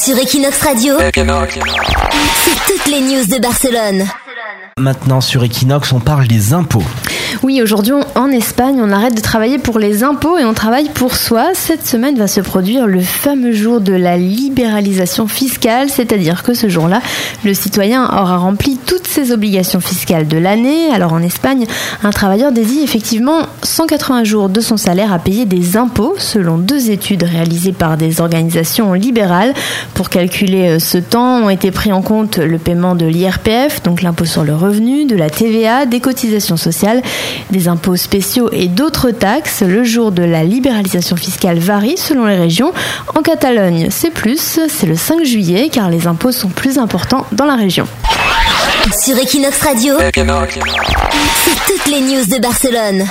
Sur Equinox Radio, c'est toutes les news de Barcelone. Maintenant sur Equinox, on parle des impôts. Oui, aujourd'hui en Espagne, on arrête de travailler pour les impôts et on travaille pour soi. Cette semaine va se produire le fameux jour de la libéralisation fiscale, c'est-à-dire que ce jour-là, le citoyen aura rempli toutes ses obligations fiscales de l'année. Alors en Espagne, un travailleur dédie effectivement 180 jours de son salaire à payer des impôts, selon deux études réalisées par des organisations libérales. Pour calculer euh, ce temps, ont été pris en compte le paiement de l'IRPF, donc l'impôt sur le revenu, de la TVA, des cotisations sociales des impôts spéciaux et d'autres taxes. Le jour de la libéralisation fiscale varie selon les régions. En Catalogne, c'est plus, c'est le 5 juillet car les impôts sont plus importants dans la région. Sur Equinox Radio, c'est toutes les news de Barcelone.